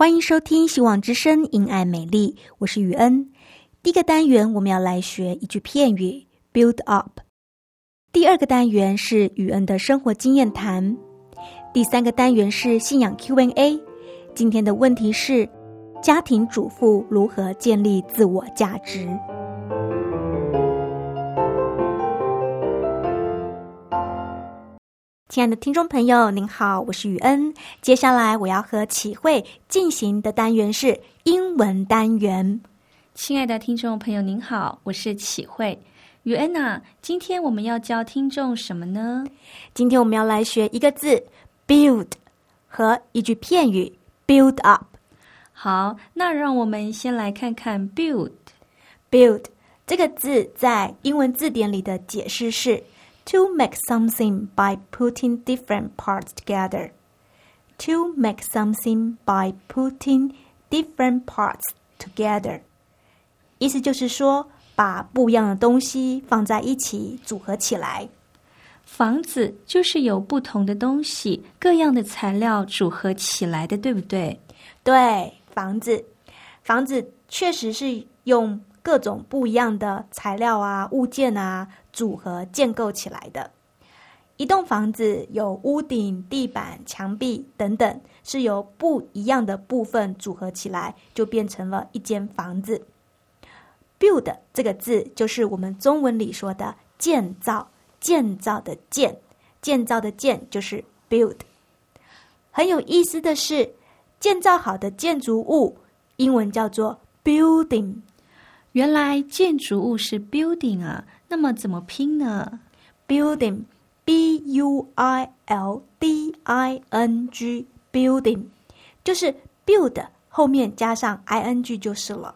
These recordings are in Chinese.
欢迎收听《希望之声》，因爱美丽，我是雨恩。第一个单元我们要来学一句片语，build up。第二个单元是雨恩的生活经验谈。第三个单元是信仰 Q&A。今天的问题是：家庭主妇如何建立自我价值？亲爱的听众朋友，您好，我是雨恩。接下来我要和启慧进行的单元是英文单元。亲爱的听众朋友，您好，我是启慧。雨恩呐，今天我们要教听众什么呢？今天我们要来学一个字 “build” 和一句片语 “build up”。好，那让我们先来看看 “build”。“build” 这个字在英文字典里的解释是。To make something by putting different parts together. To make something by putting different parts together. 意思就是说，把不一样的东西放在一起组合起来。房子就是由不同的东西、各样的材料组合起来的，对不对？对，房子，房子确实是用各种不一样的材料啊、物件啊。 组合建构起来的，一栋房子有屋顶、地板、墙壁等等，是由不一样的部分组合起来，就变成了一间房子。build 这个字就是我们中文里说的建造，建造的建，建造的建就是 build。很有意思的是，建造好的建筑物，英文叫做 building。原来建筑物是 building 啊。那么怎么拼呢？Building，B U I L D I N G，building，就是 build 后面加上 I N G 就是了。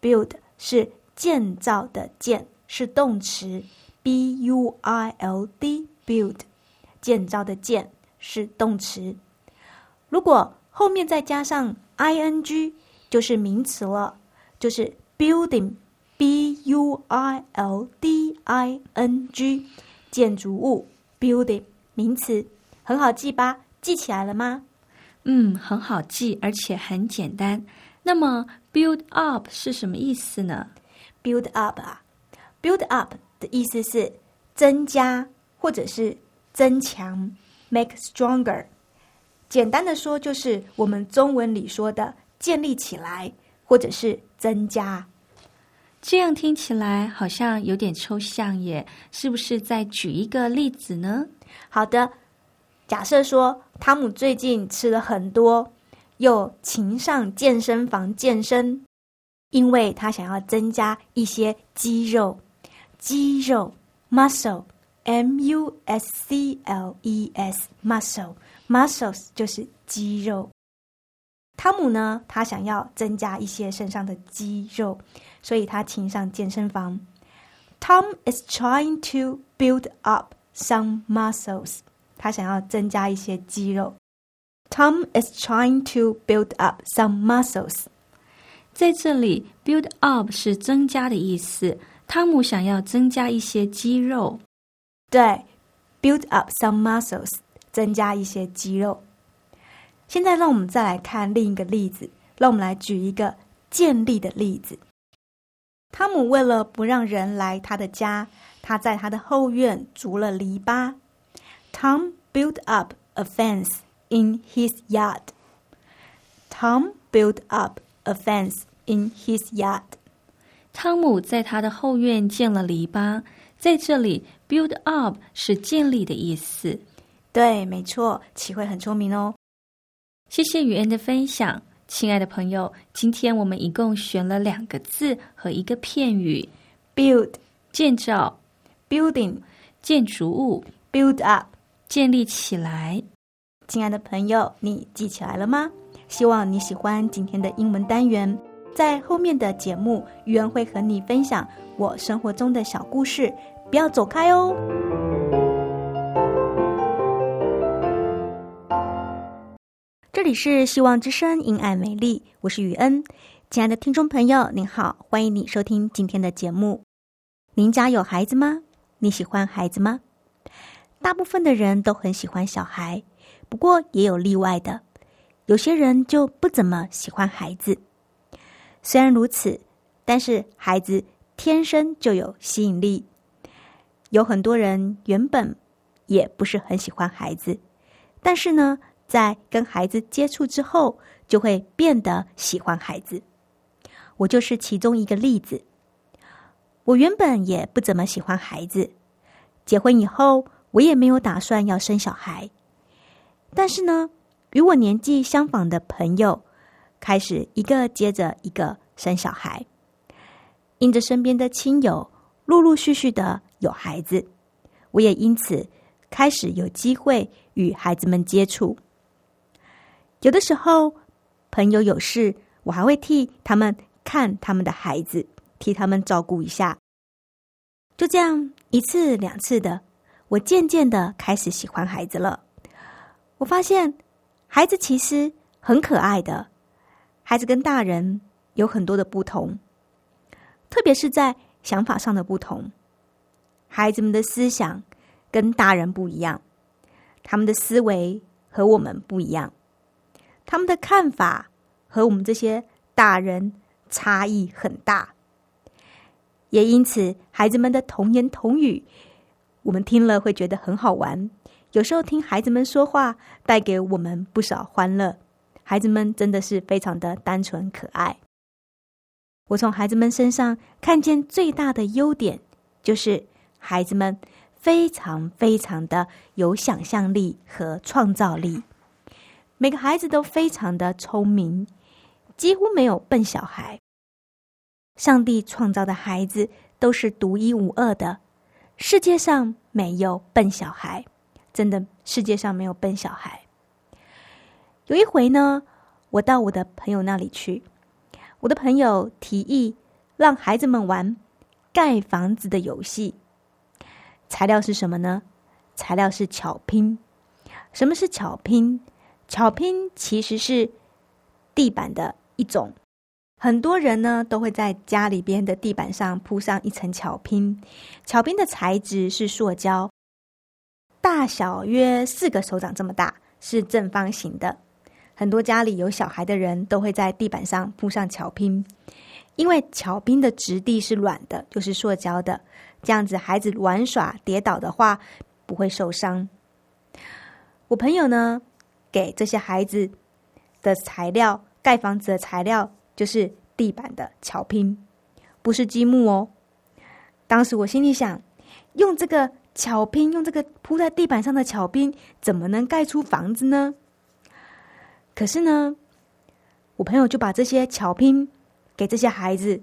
Build 是建造的建，是动词。B U I L D，build，建造的建是动词。如果后面再加上 I N G，就是名词了，就是 building。B U I L D I N G，建筑物，building，名词，很好记吧？记起来了吗？嗯，很好记，而且很简单。那么，build up 是什么意思呢？build up 啊，build up 的意思是增加或者是增强，make stronger。简单的说，就是我们中文里说的建立起来，或者是增加。这样听起来好像有点抽象耶，是不是？再举一个例子呢？好的，假设说汤姆最近吃了很多，又勤上健身房健身，因为他想要增加一些肌肉。肌肉 muscle，m u s c l e s muscle，muscles 就是肌肉。汤姆呢，他想要增加一些身上的肌肉。所以他请上健身房。Tom is trying to build up some muscles。他想要增加一些肌肉。Tom is trying to build up some muscles。在这里，build up 是增加的意思。汤姆想要增加一些肌肉。对，build up some muscles，增加一些肌肉。现在，让我们再来看另一个例子。让我们来举一个建立的例子。汤姆为了不让人来他的家，他在他的后院筑了篱笆。Tom built up a fence in his yard. Tom built up a fence in his yard. 汤姆在他的后院建了篱笆。在这里，build up 是建立的意思。对，没错，启慧很聪明哦。谢谢雨恩的分享，亲爱的朋友，今天我们一共选了两个字和一个片语：build 建造，building 建筑物，build up 建立起来。亲爱的朋友，你记起来了吗？希望你喜欢今天的英文单元。在后面的节目，愚人会和你分享我生活中的小故事，不要走开哦。这里是希望之声，因爱美丽，我是雨恩。亲爱的听众朋友，您好，欢迎你收听今天的节目。您家有孩子吗？你喜欢孩子吗？大部分的人都很喜欢小孩，不过也有例外的，有些人就不怎么喜欢孩子。虽然如此，但是孩子天生就有吸引力。有很多人原本也不是很喜欢孩子，但是呢。在跟孩子接触之后，就会变得喜欢孩子。我就是其中一个例子。我原本也不怎么喜欢孩子，结婚以后我也没有打算要生小孩。但是呢，与我年纪相仿的朋友开始一个接着一个生小孩，因着身边的亲友陆陆续续的有孩子，我也因此开始有机会与孩子们接触。有的时候，朋友有事，我还会替他们看他们的孩子，替他们照顾一下。就这样一次两次的，我渐渐的开始喜欢孩子了。我发现，孩子其实很可爱的，孩子跟大人有很多的不同，特别是在想法上的不同。孩子们的思想跟大人不一样，他们的思维和我们不一样。他们的看法和我们这些大人差异很大，也因此孩子们的童言童语，我们听了会觉得很好玩。有时候听孩子们说话，带给我们不少欢乐。孩子们真的是非常的单纯可爱。我从孩子们身上看见最大的优点，就是孩子们非常非常的有想象力和创造力。每个孩子都非常的聪明，几乎没有笨小孩。上帝创造的孩子都是独一无二的，世界上没有笨小孩，真的，世界上没有笨小孩。有一回呢，我到我的朋友那里去，我的朋友提议让孩子们玩盖房子的游戏。材料是什么呢？材料是巧拼。什么是巧拼？巧拼其实是地板的一种，很多人呢都会在家里边的地板上铺上一层巧拼。巧拼的材质是塑胶，大小约四个手掌这么大，是正方形的。很多家里有小孩的人都会在地板上铺上巧拼，因为巧拼的质地是软的，就是塑胶的，这样子孩子玩耍跌倒的话不会受伤。我朋友呢？给这些孩子的材料，盖房子的材料就是地板的巧拼，不是积木哦。当时我心里想，用这个巧拼，用这个铺在地板上的巧拼，怎么能盖出房子呢？可是呢，我朋友就把这些巧拼给这些孩子，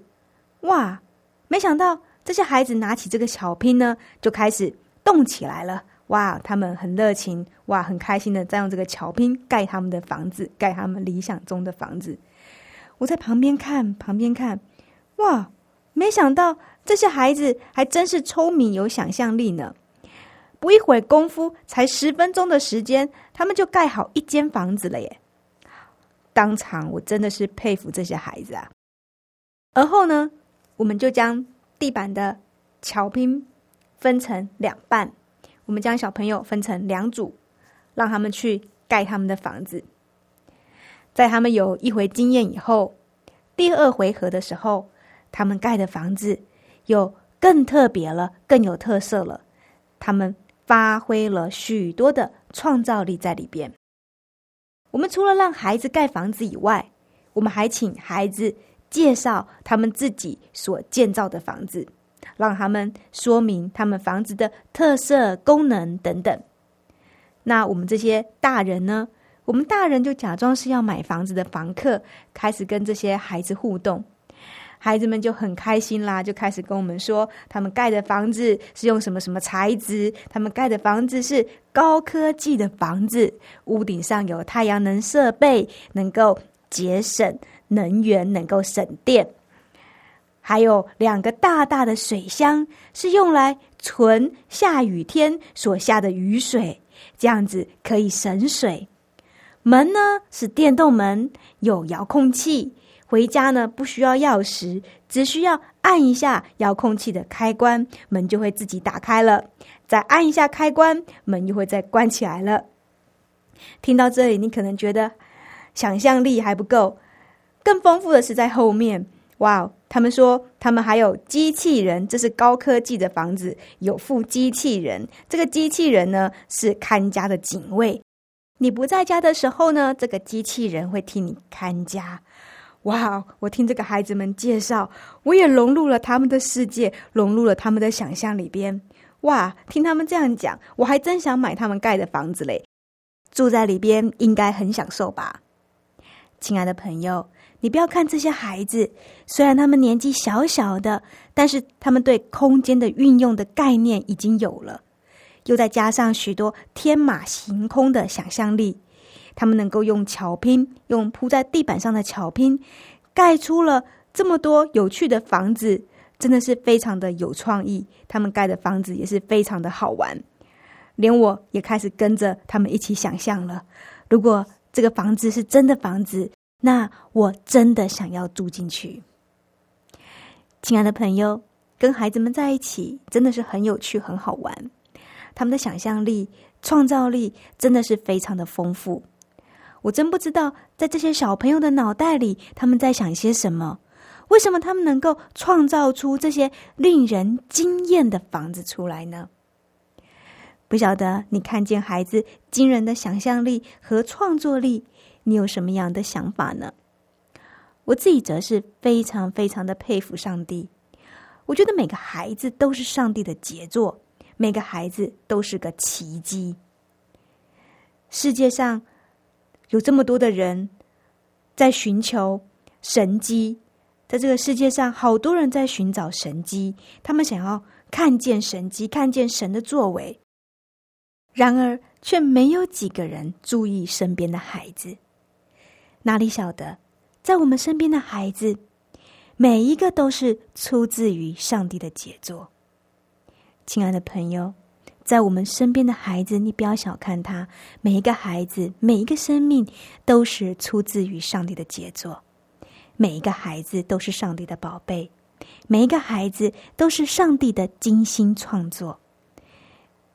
哇！没想到这些孩子拿起这个巧拼呢，就开始动起来了。哇，他们很热情，哇，很开心的在用这个桥拼盖他们的房子，盖他们理想中的房子。我在旁边看，旁边看，哇，没想到这些孩子还真是聪明有想象力呢。不一会功夫，才十分钟的时间，他们就盖好一间房子了耶！当场我真的是佩服这些孩子啊。而后呢，我们就将地板的桥拼分成两半。我们将小朋友分成两组，让他们去盖他们的房子。在他们有一回经验以后，第二回合的时候，他们盖的房子又更特别了，更有特色了。他们发挥了许多的创造力在里边。我们除了让孩子盖房子以外，我们还请孩子介绍他们自己所建造的房子，让他们说明他们房子的特色、功能等等。那我们这些大人呢？我们大人就假装是要买房子的房客，开始跟这些孩子互动。孩子们就很开心啦，就开始跟我们说，他们盖的房子是用什么什么材质，他们盖的房子是高科技的房子，屋顶上有太阳能设备，能够节省能源，能够省电，还有两个大大的水箱，是用来存下雨天所下的雨水，这样子可以省水。门呢是电动门，有遥控器。回家呢，不需要钥匙，只需要按一下遥控器的开关，门就会自己打开了。再按一下开关，门又会再关起来了。听到这里，你可能觉得想象力还不够，更丰富的是在后面。哇哦，他们说他们还有机器人，这是高科技的房子，有副机器人。这个机器人呢，是看家的警卫。你不在家的时候呢，这个机器人会替你看家。哇！我听这个孩子们介绍，我也融入了他们的世界，融入了他们的想象里边。哇！听他们这样讲，我还真想买他们盖的房子嘞，住在里边应该很享受吧？亲爱的朋友，你不要看这些孩子，虽然他们年纪小小的，但是他们对空间的运用的概念已经有了，又再加上许多天马行空的想象力。他们能够用巧拼，用铺在地板上的巧拼，盖出了这么多有趣的房子，真的是非常的有创意。他们盖的房子也是非常的好玩，连我也开始跟着他们一起想象了。如果这个房子是真的房子，那我真的想要住进去。亲爱的朋友，跟孩子们在一起真的是很有趣、很好玩。他们的想象力、创造力真的是非常的丰富。我真不知道，在这些小朋友的脑袋里，他们在想些什么？为什么他们能够创造出这些令人惊艳的房子出来呢？不晓得你看见孩子惊人的想象力和创作力，你有什么样的想法呢？我自己则是非常非常的佩服上帝。我觉得每个孩子都是上帝的杰作，每个孩子都是个奇迹。世界上。有这么多的人在寻求神机，在这个世界上，好多人在寻找神机，他们想要看见神机，看见神的作为。然而，却没有几个人注意身边的孩子。哪里晓得，在我们身边的孩子，每一个都是出自于上帝的杰作。亲爱的朋友。在我们身边的孩子，你不要小看他。每一个孩子，每一个生命，都是出自于上帝的杰作。每一个孩子都是上帝的宝贝，每一个孩子都是上帝的精心创作。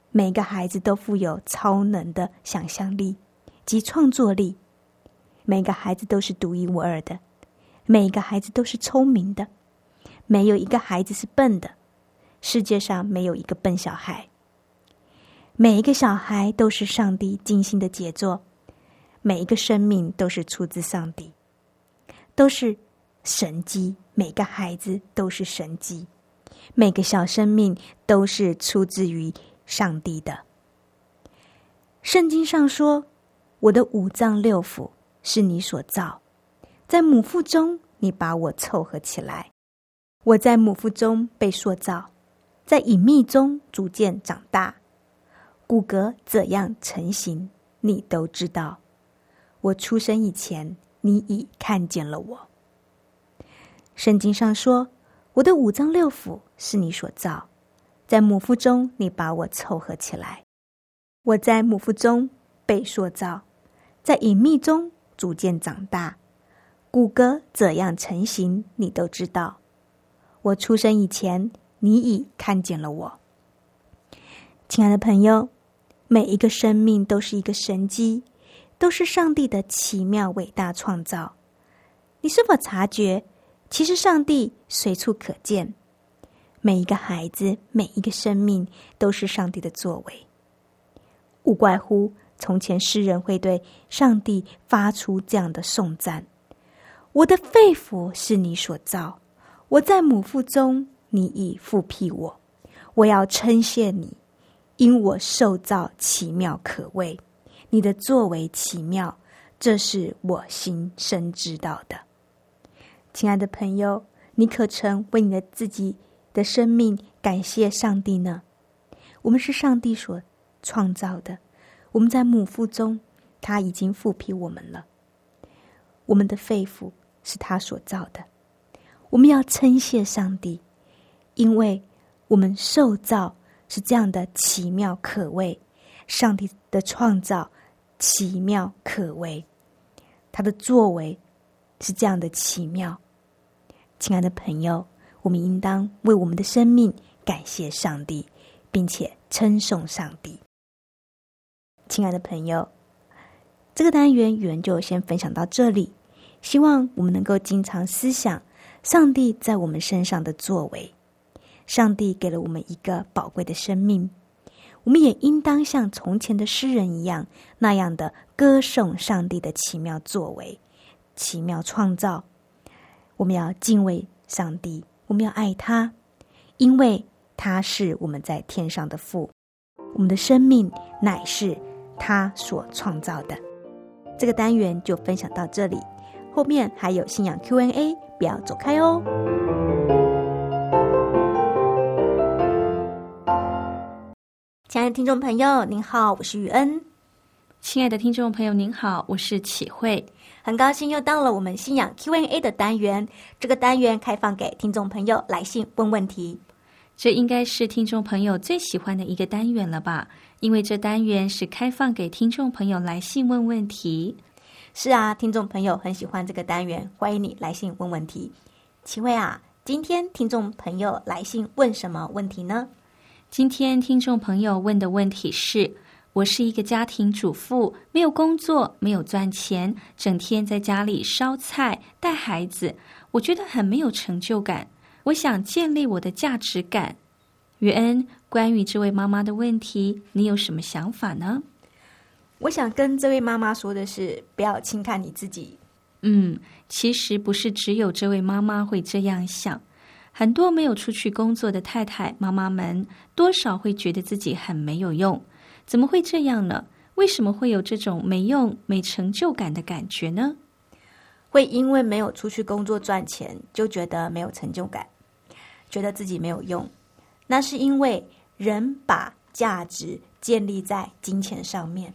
每一个孩子都富有超能的想象力及创作力。每个孩子都是独一无二的，每个孩子都是聪明的。没有一个孩子是笨的，世界上没有一个笨小孩。每一个小孩都是上帝精心的杰作，每一个生命都是出自上帝，都是神迹。每个孩子都是神迹，每个小生命都是出自于上帝的。圣经上说：“我的五脏六腑是你所造，在母腹中你把我凑合起来，我在母腹中被塑造，在隐秘中逐渐长大。”骨骼怎样成型，你都知道。我出生以前，你已看见了我。圣经上说：“我的五脏六腑是你所造，在母腹中，你把我凑合起来。我在母腹中被塑造，在隐秘中逐渐长大。骨骼怎样成型，你都知道。我出生以前，你已看见了我。”亲爱的朋友。每一个生命都是一个神机，都是上帝的奇妙伟大创造。你是否察觉，其实上帝随处可见？每一个孩子、每一个生命都是上帝的作为。无怪乎从前诗人会对上帝发出这样的颂赞：“我的肺腑是你所造，我在母腹中，你已复辟我。我要称谢你，因我受造奇妙可畏，你的作为奇妙，这是我心深知道的。”亲爱的朋友，你可曾为你的自己的生命感谢上帝呢？我们是上帝所创造的，我们在母腹中，他已经复辟我们了。我们的肺腑是他所造的，我们要称谢上帝，因为我们受造是这样的奇妙可畏。上帝的创造奇妙可畏，他的作为是这样的奇妙。亲爱的朋友，我们应当为我们的生命感谢上帝，并且称颂上帝。亲爱的朋友，这个单元语文就先分享到这里。希望我们能够经常思想上帝在我们身上的作为。上帝给了我们一个宝贵的生命，我们也应当像从前的诗人一样，那样的歌颂上帝的奇妙作为、奇妙创造。我们要敬畏上帝，我们要爱他，因为他是我们在天上的父，我们的生命乃是他所创造的。这个单元就分享到这里，后面还有信仰 Q&A，不要走开哦。亲爱的听众朋友，您好，我是雨恩。亲爱的听众朋友，您好，我是启慧。很高兴又到了我们信仰 Q&A 的单元。这个单元开放给听众朋友来信问问题。这应该是听众朋友最喜欢的一个单元了吧？因为这单元是开放给听众朋友来信问问题。是啊，听众朋友很喜欢这个单元，欢迎你来信问问题。齐慧啊，今天听众朋友来信问什么问题呢？今天听众朋友问的问题是。我是一个家庭主妇，没有工作，没有赚钱，整天在家里烧菜、带孩子，我觉得很没有成就感。我想建立我的价值感。雨恩，关于这位妈妈的问题，你有什么想法呢？我想跟这位妈妈说的是，不要轻看你自己。嗯，其实不是只有这位妈妈会这样想，很多没有出去工作的太太、妈妈们，多少会觉得自己很没有用。怎么会这样呢？为什么会有这种没用、没成就感的感觉呢？会因为没有出去工作赚钱，就觉得没有成就感，觉得自己没有用。那是因为人把价值建立在金钱上面。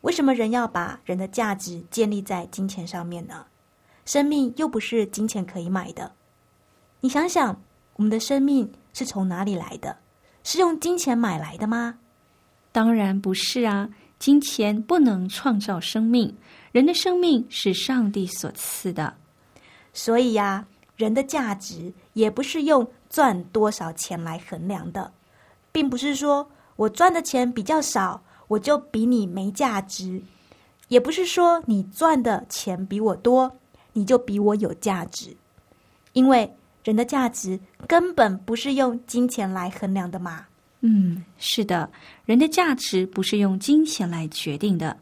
为什么人要把人的价值建立在金钱上面呢？生命又不是金钱可以买的。你想想，我们的生命是从哪里来的？是用金钱买来的吗？当然不是啊！金钱不能创造生命，人的生命是上帝所赐的，所以呀，人的价值也不是用赚多少钱来衡量的，并不是说我赚的钱比较少，我就比你没价值；也不是说你赚的钱比我多，你就比我有价值。因为人的价值根本不是用金钱来衡量的嘛。嗯，是的，人的价值不是用金钱来决定的，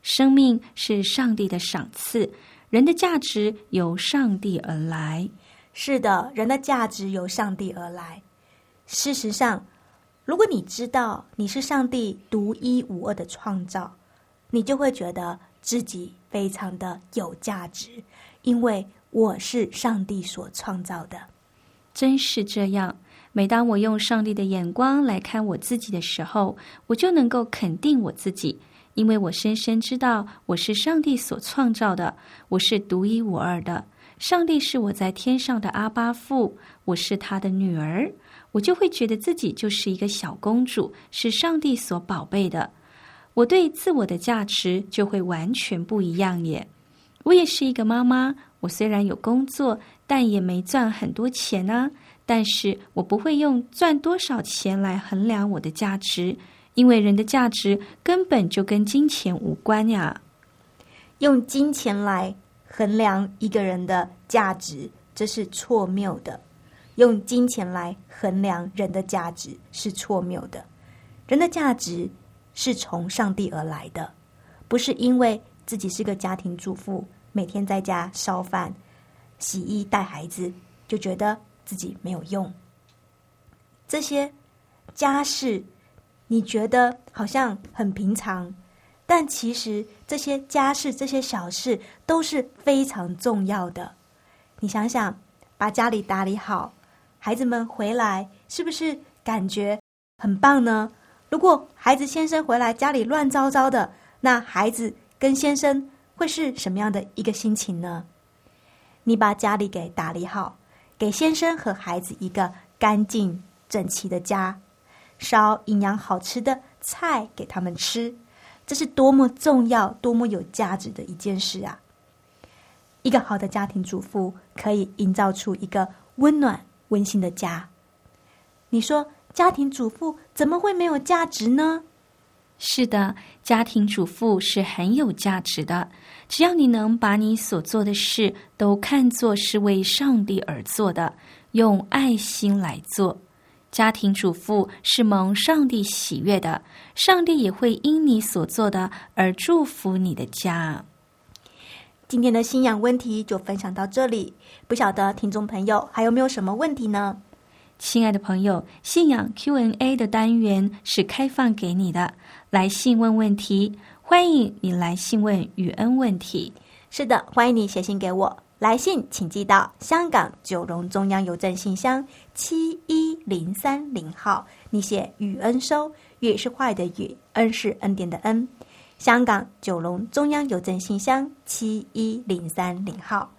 生命是上帝的赏赐，人的价值由上帝而来。是的，人的价值由上帝而来。事实上，如果你知道你是上帝独一无二的创造，你就会觉得自己非常的有价值，因为我是上帝所创造的。真是这样。每当我用上帝的眼光来看我自己的时候，我就能够肯定我自己，因为我深深知道我是上帝所创造的，我是独一无二的。上帝是我在天上的阿巴父，我是他的女儿，我就会觉得自己就是一个小公主，是上帝所宝贝的。我对自我的价值就会完全不一样耶。我也是一个妈妈，我虽然有工作，但也没赚很多钱啊。但是我不会用赚多少钱来衡量我的价值，因为人的价值根本就跟金钱无关呀。用金钱来衡量一个人的价值，这是错谬的。用金钱来衡量人的价值是错谬的。人的价值是从上帝而来的，不是因为自己是个家庭主妇，每天在家烧饭、洗衣、带孩子，就觉得自己没有用。这些家事，你觉得好像很平常，但其实这些家事、这些小事都是非常重要的。你想想，把家里打理好，孩子们回来，是不是感觉很棒呢？如果孩子先生回来家里乱糟糟的，那孩子跟先生会是什么样的一个心情呢？你把家里给打理好，给先生和孩子一个干净整齐的家，烧营养好吃的菜给他们吃，这是多么重要、多么有价值的一件事啊！一个好的家庭主妇可以营造出一个温暖、温馨的家。你说？家庭主妇怎么会没有价值呢？是的，家庭主妇是很有价值的。只要你能把你所做的事都看作是为上帝而做的，用爱心来做，家庭主妇是蒙上帝喜悦的。上帝也会因你所做的而祝福你的家。今天的信仰问题就分享到这里，不晓得听众朋友还有没有什么问题呢？亲爱的朋友，信仰 Q&A 的单元是开放给你的，来信问问题，欢迎你来信问雨恩问题。是的，欢迎你写信给我，来信请寄到香港九龙中央邮政信箱七一零三零号，你写雨恩收，雨是坏的雨，恩是恩典的恩。香港九龙中央邮政信箱七一零三零号，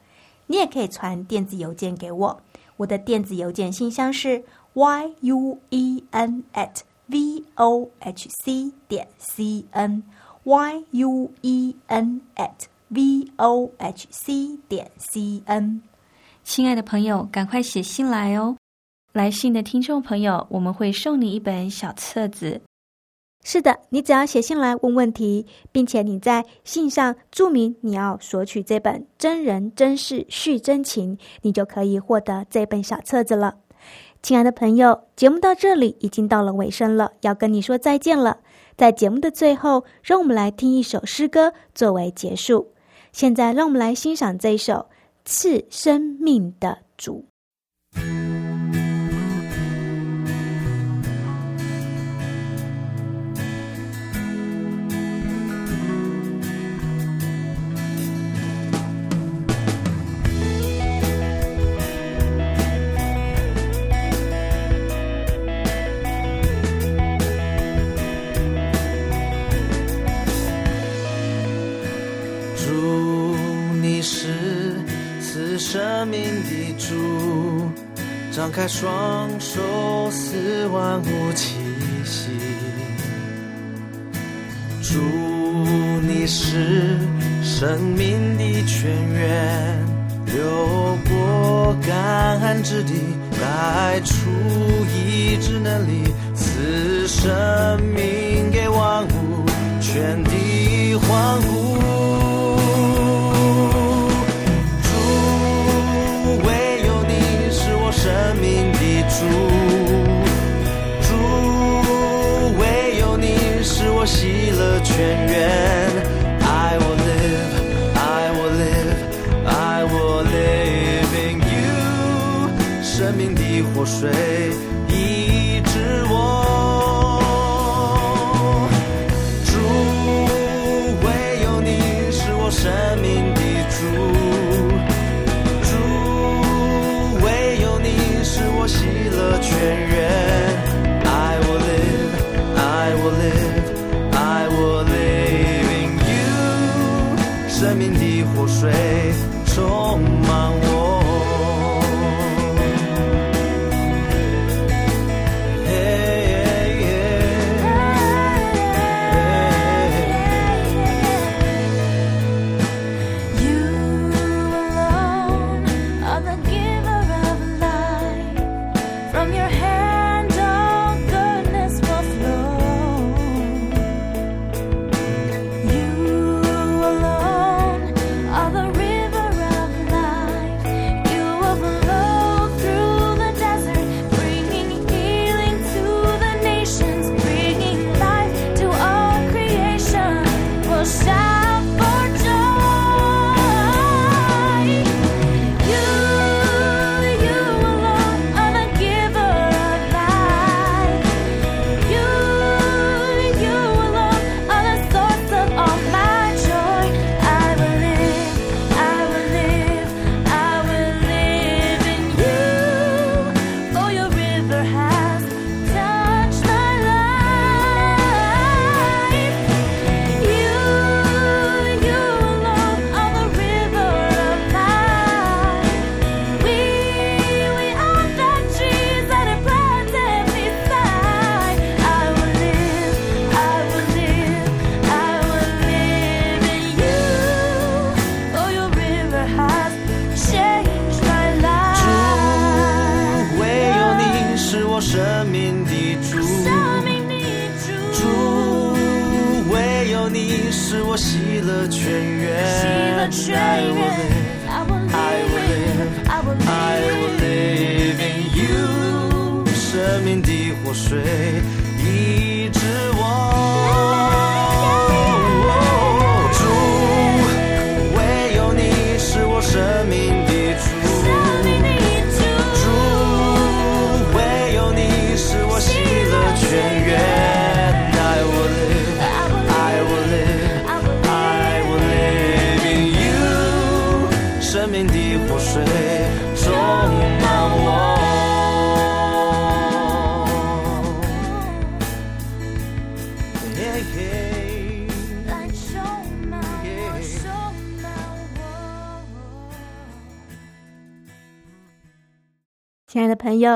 你也可以传电子邮件给我。我的电子邮件信箱是 y u e n at v o h c 点 c n y u e n at v o h c 点 c n。亲爱的朋友，赶快写信来哦！来信的听众朋友，我们会送你一本小册子。是的，你只要写信来问问题，并且你在信上注明你要索取这本真人真事续真情，你就可以获得这本小册子了。亲爱的朋友，节目到这里已经到了尾声了，要跟你说再见了。在节目的最后，让我们来听一首诗歌作为结束。现在，让我们来欣赏这一首《赐生命的主》。开双手，似万物气息。主你是生命的泉源，流过干旱之地，带出医治能力，赐生命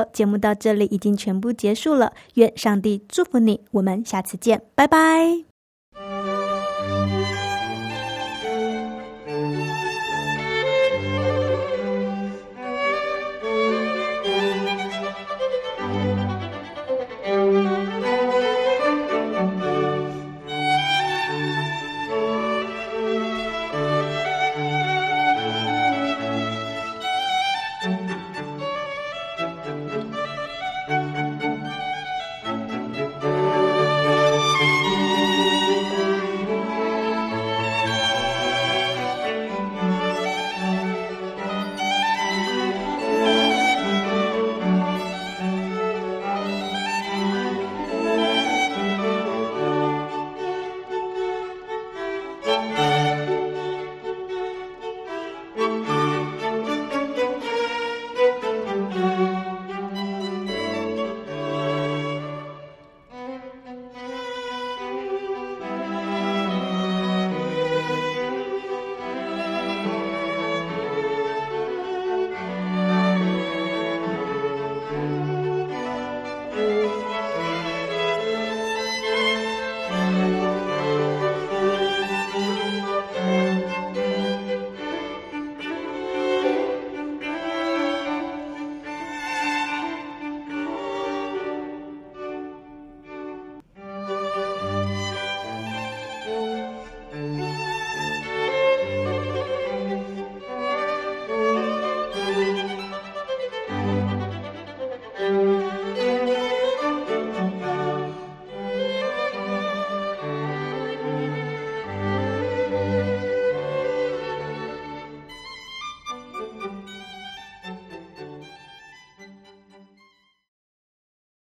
节目到这里已经全部结束了。愿上帝祝福你，我们下次见，拜拜。